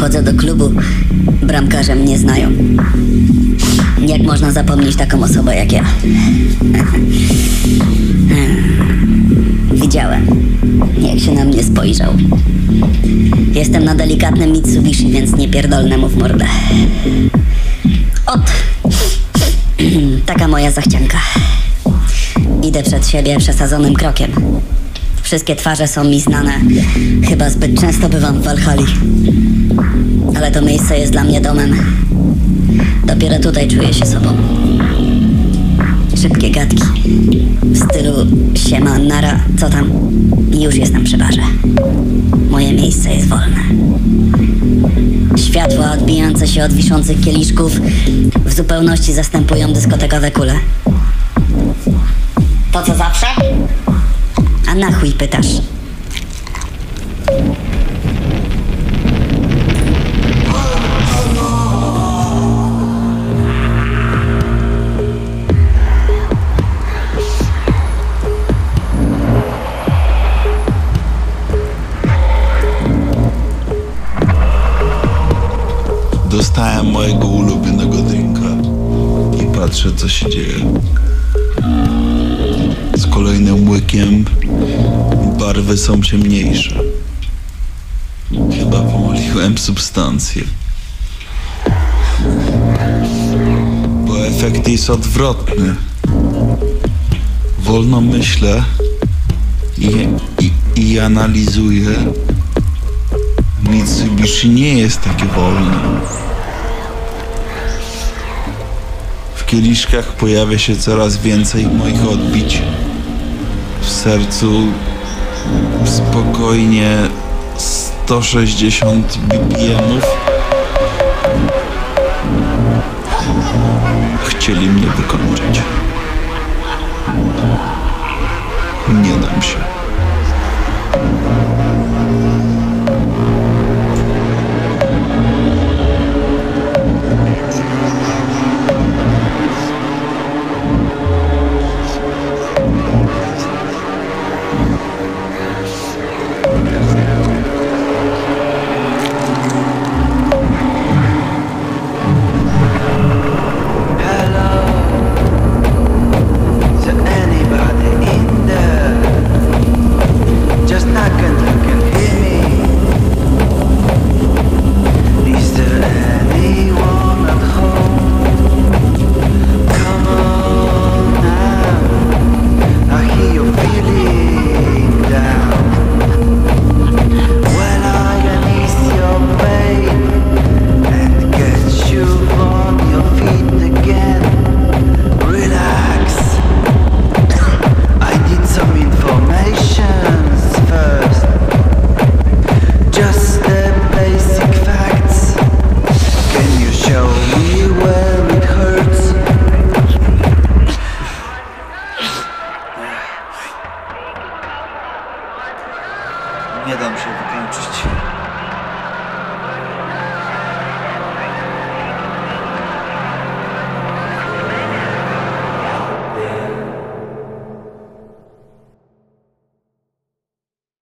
chodzę do klubu, bramkarze mnie znają. Jak można zapomnieć taką osobę jak ja? Widziałem, jak się na mnie spojrzał. Jestem na delikatnym Mitsubishi, więc nie pierdolnę mu w mordę. Ot! Taka moja zachcianka. Idę przed siebie przesadzonym krokiem. Wszystkie twarze są mi znane. Chyba zbyt często bywam w Walhali. Ale to miejsce jest dla mnie domem. Dopiero tutaj czuję się sobą. Szybkie gadki. W stylu siema, nara, co tam? I już jestem przy barze. Moje miejsce jest wolne. Światła odbijające się od wiszących kieliszków w zupełności zastępują dyskotekowe kule. To co zawsze? A na chuj pytasz? Dostałem mojego ulubionego drinka i patrzę, co się dzieje. Z kolejnym łykiem barwy są ciemniejsze. Chyba pomyliłem substancję. Bo efekt jest odwrotny. Wolno myślę i, i, i analizuję. Mitsubishi nie jest takie wolne. W kieliszkach pojawia się coraz więcej moich odbić. W sercu spokojnie 160 BPM-ów. Chcieli mnie wykończyć. Nie dam się. Nie dam się wykończyć.